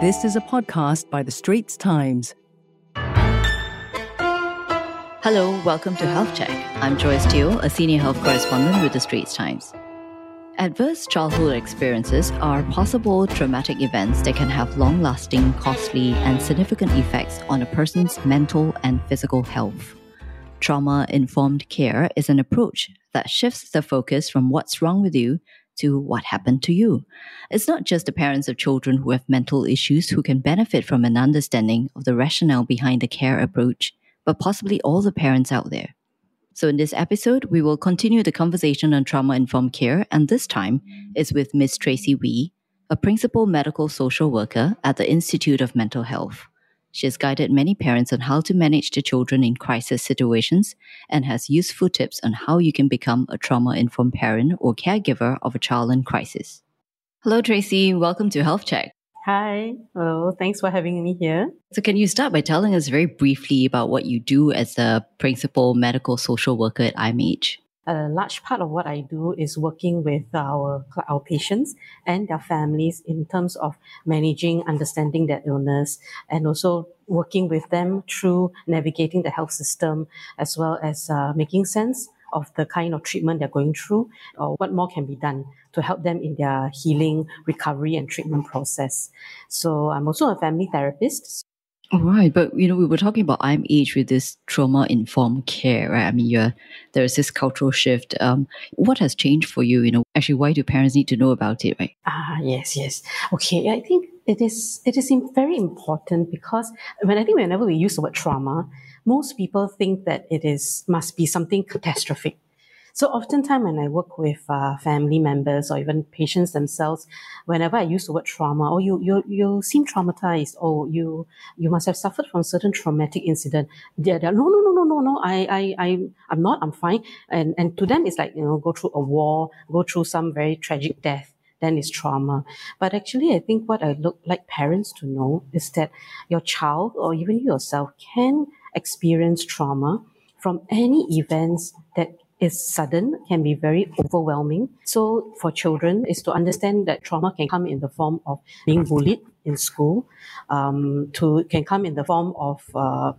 This is a podcast by The Straits Times. Hello, welcome to Health Check. I'm Joyce Teo, a senior health correspondent with The Straits Times. Adverse childhood experiences are possible traumatic events that can have long lasting, costly, and significant effects on a person's mental and physical health. Trauma informed care is an approach that shifts the focus from what's wrong with you to what happened to you. It's not just the parents of children who have mental issues who can benefit from an understanding of the rationale behind the care approach, but possibly all the parents out there. So, in this episode, we will continue the conversation on trauma informed care, and this time is with Ms. Tracy Wee, a principal medical social worker at the Institute of Mental Health. She has guided many parents on how to manage their children in crisis situations and has useful tips on how you can become a trauma informed parent or caregiver of a child in crisis. Hello, Tracy. Welcome to Health Check. Hi. Hello. Thanks for having me here. So, can you start by telling us very briefly about what you do as a principal medical social worker at IMH? a large part of what I do is working with our, our patients and their families in terms of managing, understanding their illness, and also working with them through navigating the health system as well as uh, making sense of the kind of treatment they're going through or what more can be done to help them in their healing, recovery, and treatment process. So I'm also a family therapist. All right, but you know, we were talking about IMH with this trauma informed care, right? I mean, you're, there's this cultural shift. Um, what has changed for you? You know, actually, why do parents need to know about it, right? Ah, yes, yes. Okay, I think it is it is very important because when I think whenever we use the word trauma, most people think that it is must be something catastrophic. So oftentimes when I work with uh, family members or even patients themselves, whenever I use the word trauma, oh, you, you, you seem traumatized, oh, you, you must have suffered from certain traumatic incident. They're, they're, no, no, no, no, no, no, I, I, I, I'm not, I'm fine. And, and to them, it's like, you know, go through a war, go through some very tragic death then it's trauma. But actually, I think what I look like parents to know is that your child or even yourself can experience trauma from any events that is sudden, can be very overwhelming. So for children is to understand that trauma can come in the form of being bullied in school, um, to can come in the form of uh,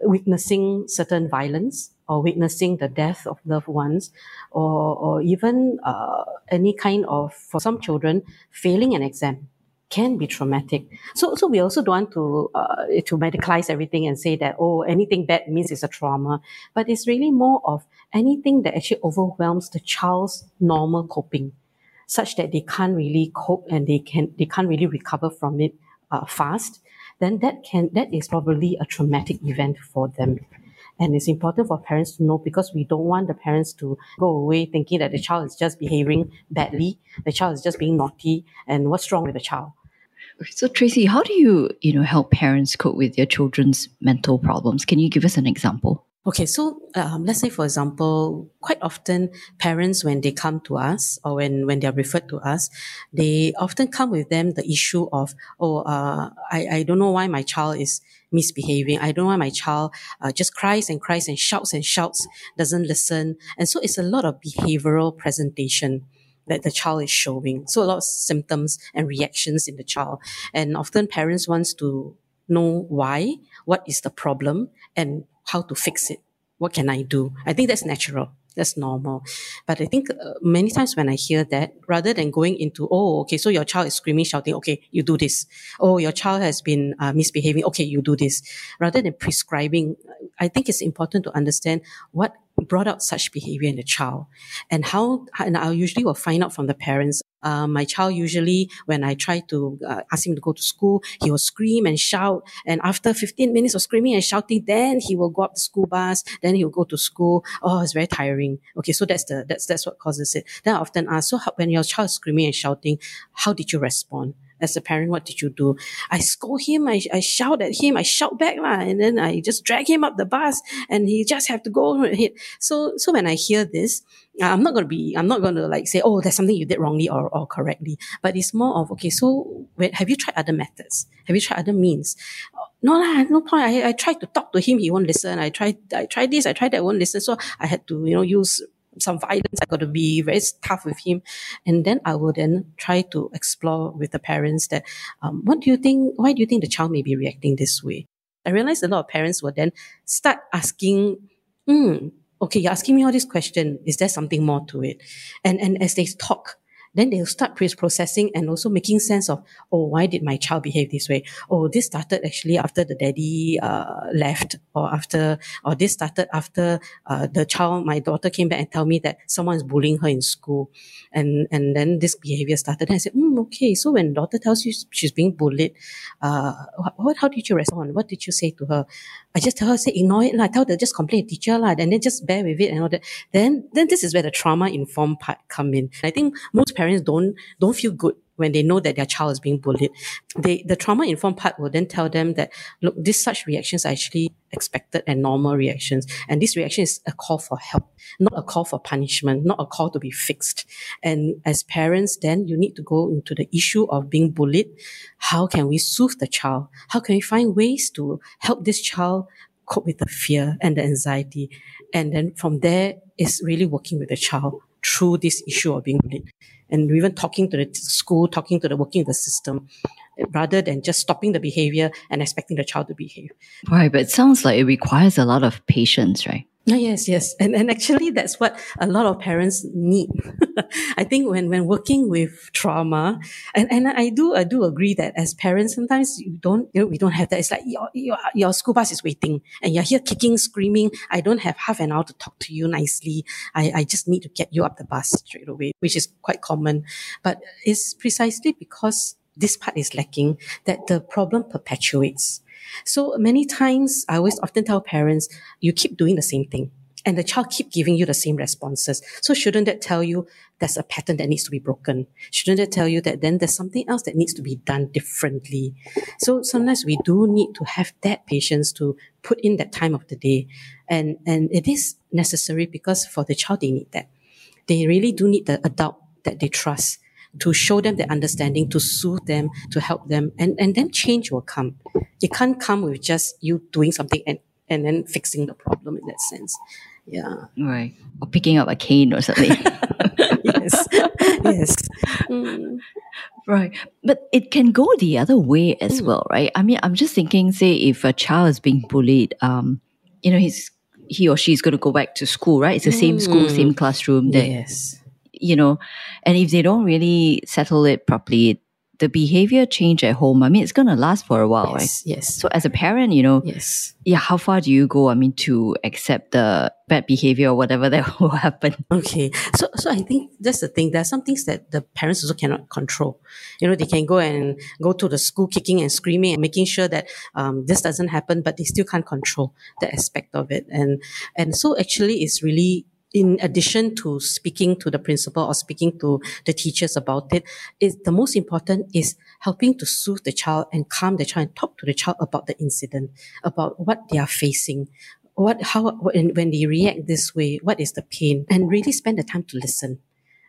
witnessing certain violence or witnessing the death of loved ones, or, or even uh, any kind of, for some children, failing an exam can be traumatic. So, so we also don't want to uh, to medicalize everything and say that oh anything bad means it's a trauma, but it's really more of anything that actually overwhelms the child's normal coping, such that they can't really cope and they can they can't really recover from it uh, fast. Then that can that is probably a traumatic event for them. And it's important for parents to know because we don't want the parents to go away thinking that the child is just behaving badly, the child is just being naughty, and what's wrong with the child. So Tracy, how do you, you know, help parents cope with their children's mental problems? Can you give us an example? Okay, so um, let's say, for example, quite often parents, when they come to us or when, when they are referred to us, they often come with them the issue of, oh, uh, I, I don't know why my child is misbehaving. I don't want my child uh, just cries and cries and shouts and shouts, doesn't listen. And so it's a lot of behavioral presentation that the child is showing. So a lot of symptoms and reactions in the child. And often parents wants to know why, what is the problem, and how to fix it. What can I do? I think that's natural. That's normal. But I think uh, many times when I hear that, rather than going into, oh, okay, so your child is screaming, shouting, okay, you do this. Oh, your child has been uh, misbehaving, okay, you do this. Rather than prescribing, I think it's important to understand what brought out such behavior in the child and how, and I usually will find out from the parents uh, my child usually, when I try to uh, ask him to go to school, he will scream and shout. And after 15 minutes of screaming and shouting, then he will go up the school bus. Then he will go to school. Oh, it's very tiring. Okay, so that's the that's that's what causes it. Then I often ask, so how, when your child is screaming and shouting, how did you respond? As a parent, what did you do? I scold him, I, I shout at him, I shout back, lah, and then I just drag him up the bus and he just have to go. So, so when I hear this, uh, I'm not going to be, I'm not going to like say, oh, there's something you did wrongly or, or correctly, but it's more of, okay, so when, have you tried other methods? Have you tried other means? No, lah, no point. I, I tried to talk to him, he won't listen. I tried, I tried this, I tried that, won't listen. So I had to, you know, use some violence. I got to be very tough with him. And then I will then try to explore with the parents that, um, what do you think, why do you think the child may be reacting this way? I realized a lot of parents will then start asking, hmm, okay, you're asking me all this question. Is there something more to it? And, and as they talk, then they'll start processing and also making sense of, oh, why did my child behave this way? Oh, this started actually after the daddy uh, left, or after, or this started after uh, the child, my daughter came back and tell me that someone is bullying her in school, and and then this behavior started. And I said, mm, okay, so when daughter tells you she's being bullied, uh, what, how did you respond? What did you say to her? I just tell her, say, ignore it, lah. Tell her just complain teacher, lah. And then just bear with it and all that. Then, then this is where the trauma informed part come in. I think most parents don't, don't feel good when they know that their child is being bullied. They, the trauma informed part will then tell them that, look, these such reactions are actually expected and normal reactions. And this reaction is a call for help, not a call for punishment, not a call to be fixed. And as parents, then you need to go into the issue of being bullied. How can we soothe the child? How can we find ways to help this child cope with the fear and the anxiety? And then from there is really working with the child through this issue of being bullied and even talking to the school, talking to the working the system, rather than just stopping the behavior and expecting the child to behave. Right, but it sounds like it requires a lot of patience, right? Ah, yes, yes. And, and actually that's what a lot of parents need. I think when, when working with trauma, and, and I do, I do agree that as parents, sometimes you don't, you know, we don't have that. It's like your, your, your school bus is waiting and you're here kicking, screaming. I don't have half an hour to talk to you nicely. I, I just need to get you up the bus straight away, which is quite common. But it's precisely because this part is lacking that the problem perpetuates. So many times I always often tell parents, you keep doing the same thing and the child keep giving you the same responses. So shouldn't that tell you there's a pattern that needs to be broken? Shouldn't that tell you that then there's something else that needs to be done differently? So sometimes we do need to have that patience to put in that time of the day. And, and it is necessary because for the child, they need that. They really do need the adult that they trust to show them the understanding, to soothe them, to help them, and, and then change will come. It can't come with just you doing something and, and then fixing the problem in that sense. Yeah. Right. Or picking up a cane or something. yes. yes. Mm. Right. But it can go the other way as mm. well, right? I mean, I'm just thinking, say, if a child is being bullied, um, you know, he's he or she is going to go back to school, right? It's the same school, same mm. classroom. That, yes you know, and if they don't really settle it properly, the behavior change at home, I mean, it's going to last for a while, yes, right? Yes. So as a parent, you know, yes. Yeah, how far do you go? I mean, to accept the bad behavior or whatever that will happen. Okay. So, so I think that's the thing. There are some things that the parents also cannot control. You know, they can go and go to the school kicking and screaming and making sure that, um, this doesn't happen, but they still can't control that aspect of it. And, and so actually it's really in addition to speaking to the principal or speaking to the teachers about it, is the most important is helping to soothe the child and calm the child and talk to the child about the incident, about what they are facing, what how when, when they react this way, what is the pain, and really spend the time to listen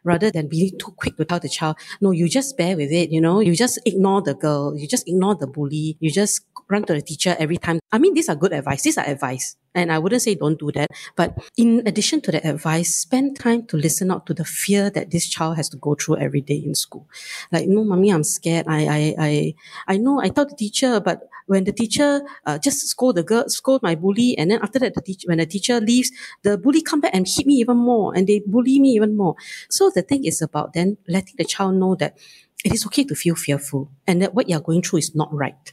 rather than being too quick to tell the child, no, you just bear with it, you know, you just ignore the girl, you just ignore the bully, you just run to the teacher every time. I mean, these are good advice. These are advice. And I wouldn't say don't do that. But in addition to the advice, spend time to listen out to the fear that this child has to go through every day in school. Like, no, mommy, I'm scared. I, I, I, I know I told the teacher, but when the teacher uh, just scold the girl, scold my bully, and then after that, the teacher, when the teacher leaves, the bully come back and hit me even more, and they bully me even more. So the thing is about then letting the child know that it is okay to feel fearful, and that what you're going through is not right,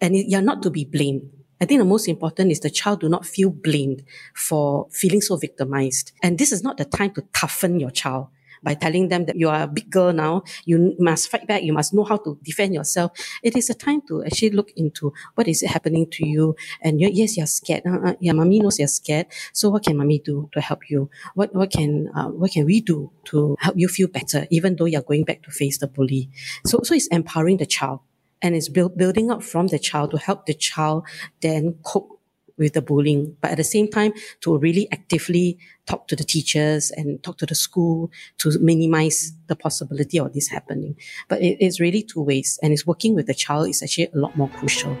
and you're not to be blamed. I think the most important is the child do not feel blamed for feeling so victimized. And this is not the time to toughen your child by telling them that you are a big girl now, you must fight back, you must know how to defend yourself. It is a time to actually look into what is happening to you. And you're, yes, you're scared. Uh, uh, yeah, mommy knows you're scared. So what can mommy do to help you? What, what can, uh, what can we do to help you feel better, even though you're going back to face the bully? So, so it's empowering the child and it's build, building up from the child to help the child then cope with the bullying, but at the same time to really actively talk to the teachers and talk to the school to minimize the possibility of this happening. But it is really two ways and it's working with the child is actually a lot more crucial.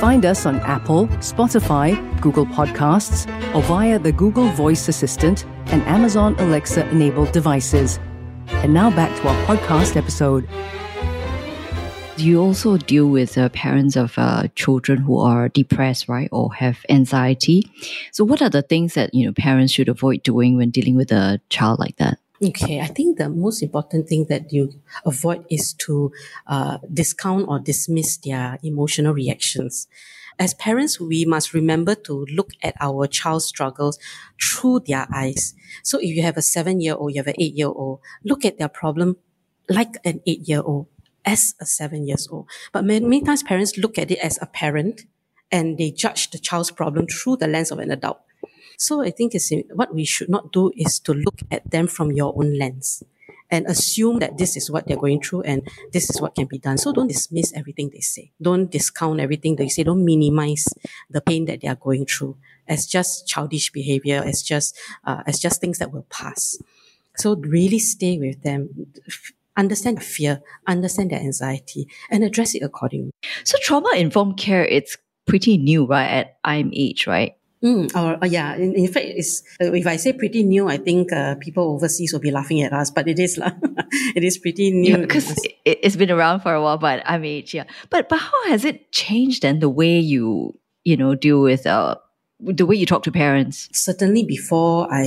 Find us on Apple, Spotify, Google Podcasts, or via the Google Voice Assistant and Amazon Alexa enabled devices. And now back to our podcast episode. You also deal with uh, parents of uh, children who are depressed, right, or have anxiety. So, what are the things that you know parents should avoid doing when dealing with a child like that? Okay, I think the most important thing that you avoid is to uh, discount or dismiss their emotional reactions. As parents, we must remember to look at our child's struggles through their eyes. So if you have a seven year old, you have an eight year old, look at their problem like an eight year old, as a seven years old. But many, many times parents look at it as a parent and they judge the child's problem through the lens of an adult. So I think it's, what we should not do is to look at them from your own lens and assume that this is what they're going through and this is what can be done. So don't dismiss everything they say. Don't discount everything they say. Don't minimize the pain that they are going through as just childish behavior, as just, uh, as just things that will pass. So really stay with them. Understand the fear, understand their anxiety, and address it accordingly. So trauma informed care, it's pretty new, right? At IMH, right? Mm, or, uh, yeah, in, in fact, it's, uh, if I say pretty new, I think uh, people overseas will be laughing at us, but it is it is pretty new. Because it, it's been around for a while, but I mean, yeah. But but how has it changed then the way you you know deal with uh the way you talk to parents? Certainly, before I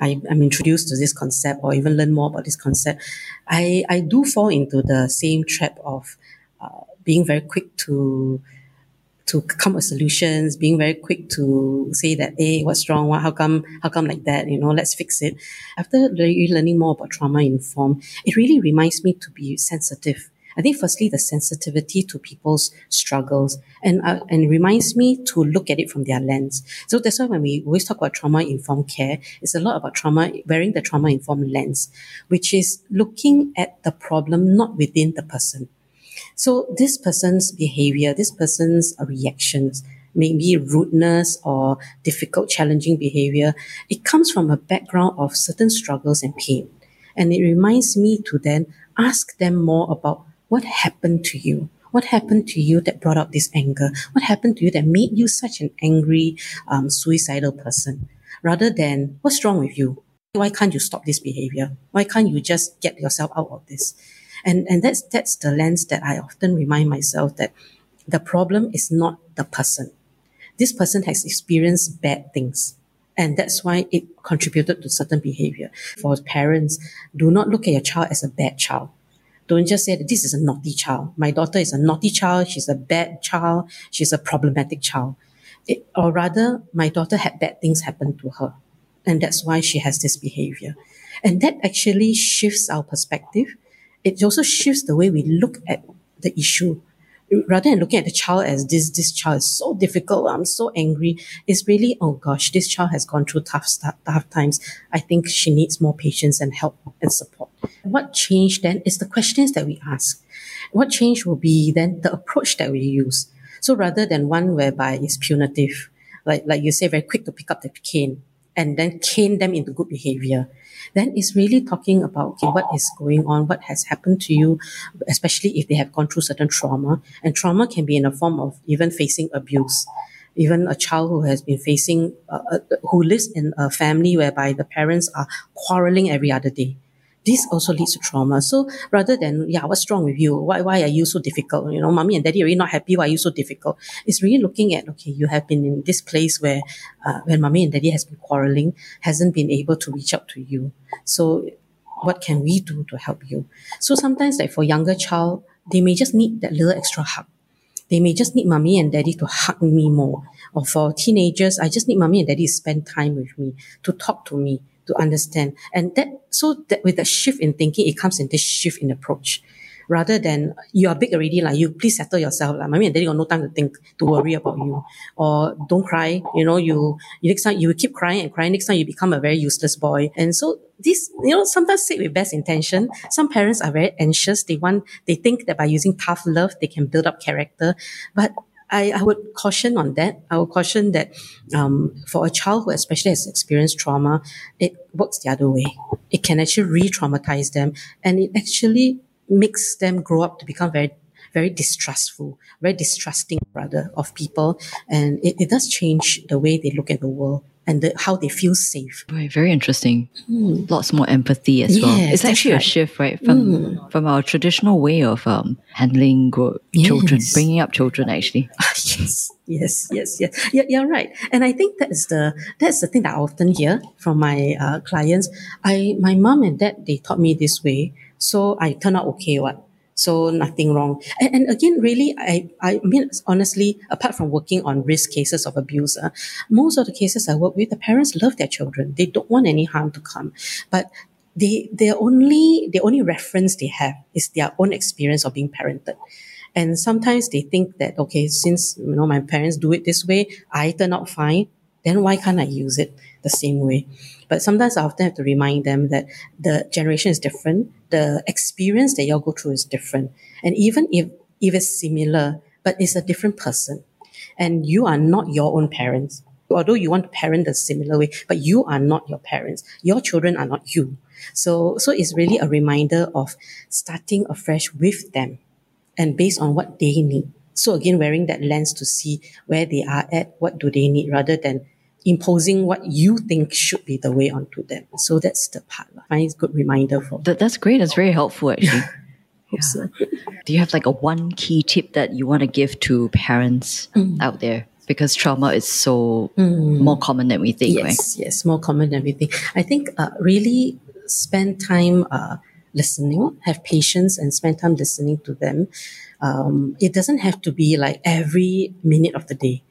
I, am introduced to this concept or even learn more about this concept, I, I do fall into the same trap of uh, being very quick to to come with solutions, being very quick to say that, hey, what's wrong? What, how come, how come like that? You know, let's fix it. After learning more about trauma informed, it really reminds me to be sensitive. I think firstly, the sensitivity to people's struggles and, uh, and reminds me to look at it from their lens. So that's why when we always talk about trauma informed care, it's a lot about trauma, wearing the trauma informed lens, which is looking at the problem not within the person so this person's behavior, this person's reactions, maybe rudeness or difficult, challenging behavior, it comes from a background of certain struggles and pain. And it reminds me to then ask them more about what happened to you. What happened to you that brought out this anger? What happened to you that made you such an angry, um, suicidal person? Rather than, what's wrong with you? Why can't you stop this behavior? Why can't you just get yourself out of this? And, and that's, that's the lens that I often remind myself that the problem is not the person. This person has experienced bad things. And that's why it contributed to certain behavior. For parents, do not look at your child as a bad child. Don't just say that this is a naughty child. My daughter is a naughty child. She's a bad child. She's a problematic child. It, or rather, my daughter had bad things happen to her. And that's why she has this behavior. And that actually shifts our perspective it also shifts the way we look at the issue. Rather than looking at the child as this, this child is so difficult, I'm so angry. It's really, oh gosh, this child has gone through tough, tough times. I think she needs more patience and help and support. What changed then is the questions that we ask. What change will be then the approach that we use. So rather than one whereby it's punitive, like, like you say, very quick to pick up the cane and then cane them into good behavior then it's really talking about okay, what is going on, what has happened to you, especially if they have gone through certain trauma. And trauma can be in a form of even facing abuse. Even a child who has been facing, uh, uh who lives in a family whereby the parents are quarreling every other day this also leads to trauma. So rather than, yeah, what's wrong with you? Why, why are you so difficult? You know, mommy and daddy are really not happy. Why are you so difficult? It's really looking at, okay, you have been in this place where, uh, when mommy and daddy has been quarreling, hasn't been able to reach out to you. So what can we do to help you? So sometimes like for younger child, they may just need that little extra hug. They may just need mommy and daddy to hug me more. Or for teenagers, I just need mommy and daddy to spend time with me, to talk to me, to understand. And that, so that with the shift in thinking, it comes in this shift in approach. Rather than you are big already, like you please settle yourself. Like mommy and daddy got no time to think, to worry about you. Or don't cry. You know, you, you next time you will keep crying and crying. Next time you become a very useless boy. And so this, you know, sometimes said with best intention. Some parents are very anxious. They want, they think that by using tough love, they can build up character. But I, I would caution on that. I would caution that um, for a child who especially has experienced trauma, it works the other way. It can actually re-traumatize them and it actually makes them grow up to become very very distrustful, very distrusting rather of people. And it, it does change the way they look at the world and the, how they feel safe. Right, very interesting. Mm. Lots more empathy as well. It's actually right. a shift, right, from mm. from our traditional way of um, handling gro- yes. children, bringing up children. Actually, yes, yes, yes, yes. Yeah, you're right. And I think that's the that's the thing that I often hear from my uh, clients. I my mom and dad they taught me this way, so I turn out okay. What so nothing wrong. And, and, again, really, I, I mean, honestly, apart from working on risk cases of abuse, uh, most of the cases I work with, the parents love their children. They don't want any harm to come. But they, their only, the only reference they have is their own experience of being parented. And sometimes they think that, okay, since, you know, my parents do it this way, I turn out fine, then why can't I use it the same way? But sometimes I often have to remind them that the generation is different. The experience that y'all go through is different. And even if, if it's similar, but it's a different person and you are not your own parents, although you want to parent the similar way, but you are not your parents. Your children are not you. So, so it's really a reminder of starting afresh with them and based on what they need. So again, wearing that lens to see where they are at, what do they need rather than imposing what you think should be the way onto them. So that's the part. I find it's a good reminder for that, That's great. That's very helpful actually. yeah. so. Do you have like a one key tip that you want to give to parents mm. out there? Because trauma is so mm. more common than we think, yes, right? Yes, more common than we think. I think uh, really spend time uh, listening, have patience and spend time listening to them. Um, it doesn't have to be like every minute of the day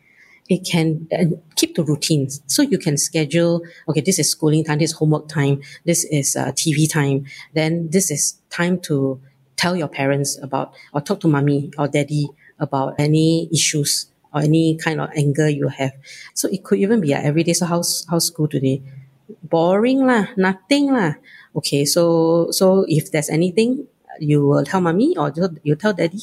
it can uh, keep the routines. So you can schedule, okay, this is schooling time, this is homework time, this is uh, TV time, then this is time to tell your parents about or talk to mommy or daddy about any issues or any kind of anger you have. So it could even be a everyday. So how's, how's school today? Boring lah, nothing lah. Okay, so, so if there's anything, you will tell mommy or you tell daddy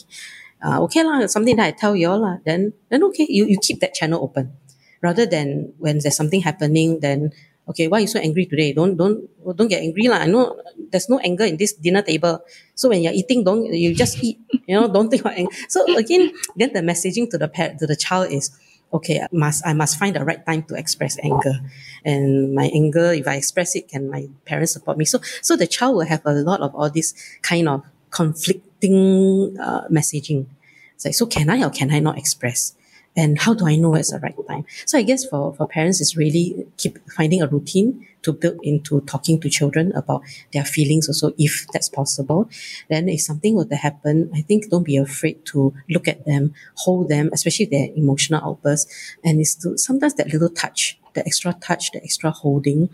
uh, okay lah, something that I tell you all lah, then, then okay, you, you keep that channel open. Rather than when there's something happening, then, okay, why are you so angry today? Don't, don't, don't get angry lah. I know there's no anger in this dinner table. So when you're eating, don't, you just eat, you know, don't think about anger. So again, then the messaging to the parent, to the child is, okay, I must, I must find the right time to express anger. And my anger, if I express it, can my parents support me? So, so the child will have a lot of all this kind of conflicting uh, messaging. It's like, so can I or can I not express? And how do I know it's the right time? So I guess for, for parents, it's really keep finding a routine to build into talking to children about their feelings also, if that's possible. Then if something were to happen, I think don't be afraid to look at them, hold them, especially their emotional outbursts. And it's to, sometimes that little touch, the extra touch, the extra holding,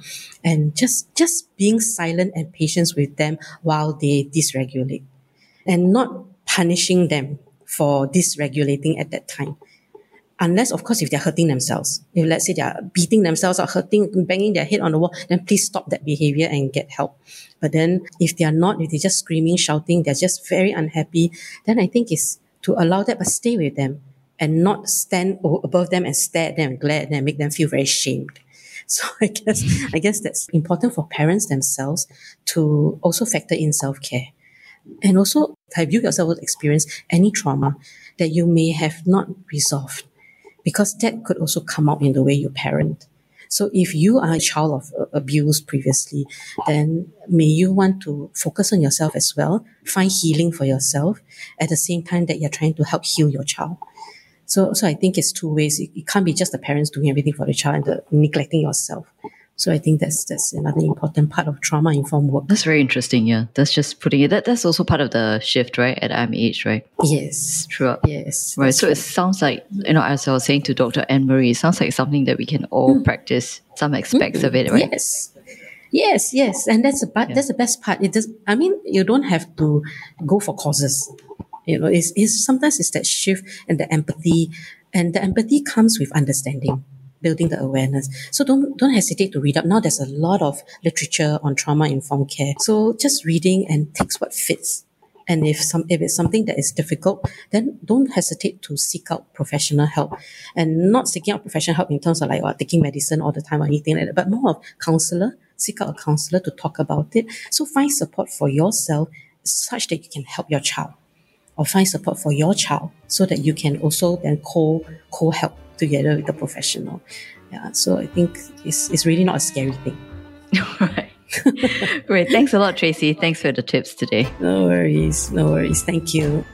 and just, just being silent and patient with them while they dysregulate and not punishing them for dysregulating at that time. Unless, of course, if they're hurting themselves. If let's say they're beating themselves or hurting, banging their head on the wall, then please stop that behavior and get help. But then if they're not, if they're just screaming, shouting, they're just very unhappy, then I think it's to allow that, but stay with them and not stand above them and stare at them and glare at them and make them feel very shamed. So I guess, I guess that's important for parents themselves to also factor in self-care. And also, have you yourself experienced any trauma that you may have not resolved? Because that could also come out in the way you parent. So if you are a child of abuse previously, then may you want to focus on yourself as well, find healing for yourself at the same time that you're trying to help heal your child. So, so I think it's two ways. It, it can't be just the parents doing everything for the child and the, neglecting yourself. So I think that's that's another important part of trauma informed work. That's very interesting. Yeah, that's just putting it. That that's also part of the shift, right? At IMH, right? Yes, true. Yes, right. So it sounds like you know, as I was saying to Dr. Ann-Marie, it sounds like something that we can all mm. practice some aspects mm of it, right? Yes. Yes, yes, and that's the yeah. that's the best part. It does. I mean, you don't have to go for causes. You know, it's, it's sometimes it's that shift and the empathy, and the empathy comes with understanding building the awareness. So don't don't hesitate to read up. Now there's a lot of literature on trauma informed care. So just reading and takes what fits. And if some if it's something that is difficult, then don't hesitate to seek out professional help. And not seeking out professional help in terms of like or taking medicine all the time or anything like that, but more of counselor, seek out a counselor to talk about it. So find support for yourself such that you can help your child or find support for your child so that you can also then co co help together with the professional. Yeah, so I think it's, it's really not a scary thing. right. Great. Thanks a lot, Tracy. Thanks for the tips today. No worries. No worries. Thank you.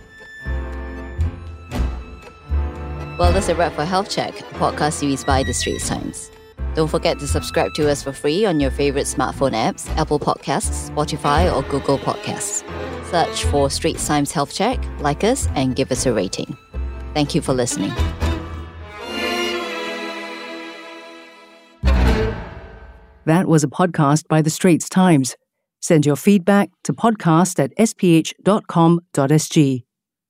Well, that's a wrap for Health Check, podcast series by The Straits Times. Don't forget to subscribe to us for free on your favorite smartphone apps, Apple Podcasts, Spotify, or Google Podcasts. Search for Straits Times Health Check, like us, and give us a rating. Thank you for listening. That was a podcast by The Straits Times. Send your feedback to podcast at sph.com.sg.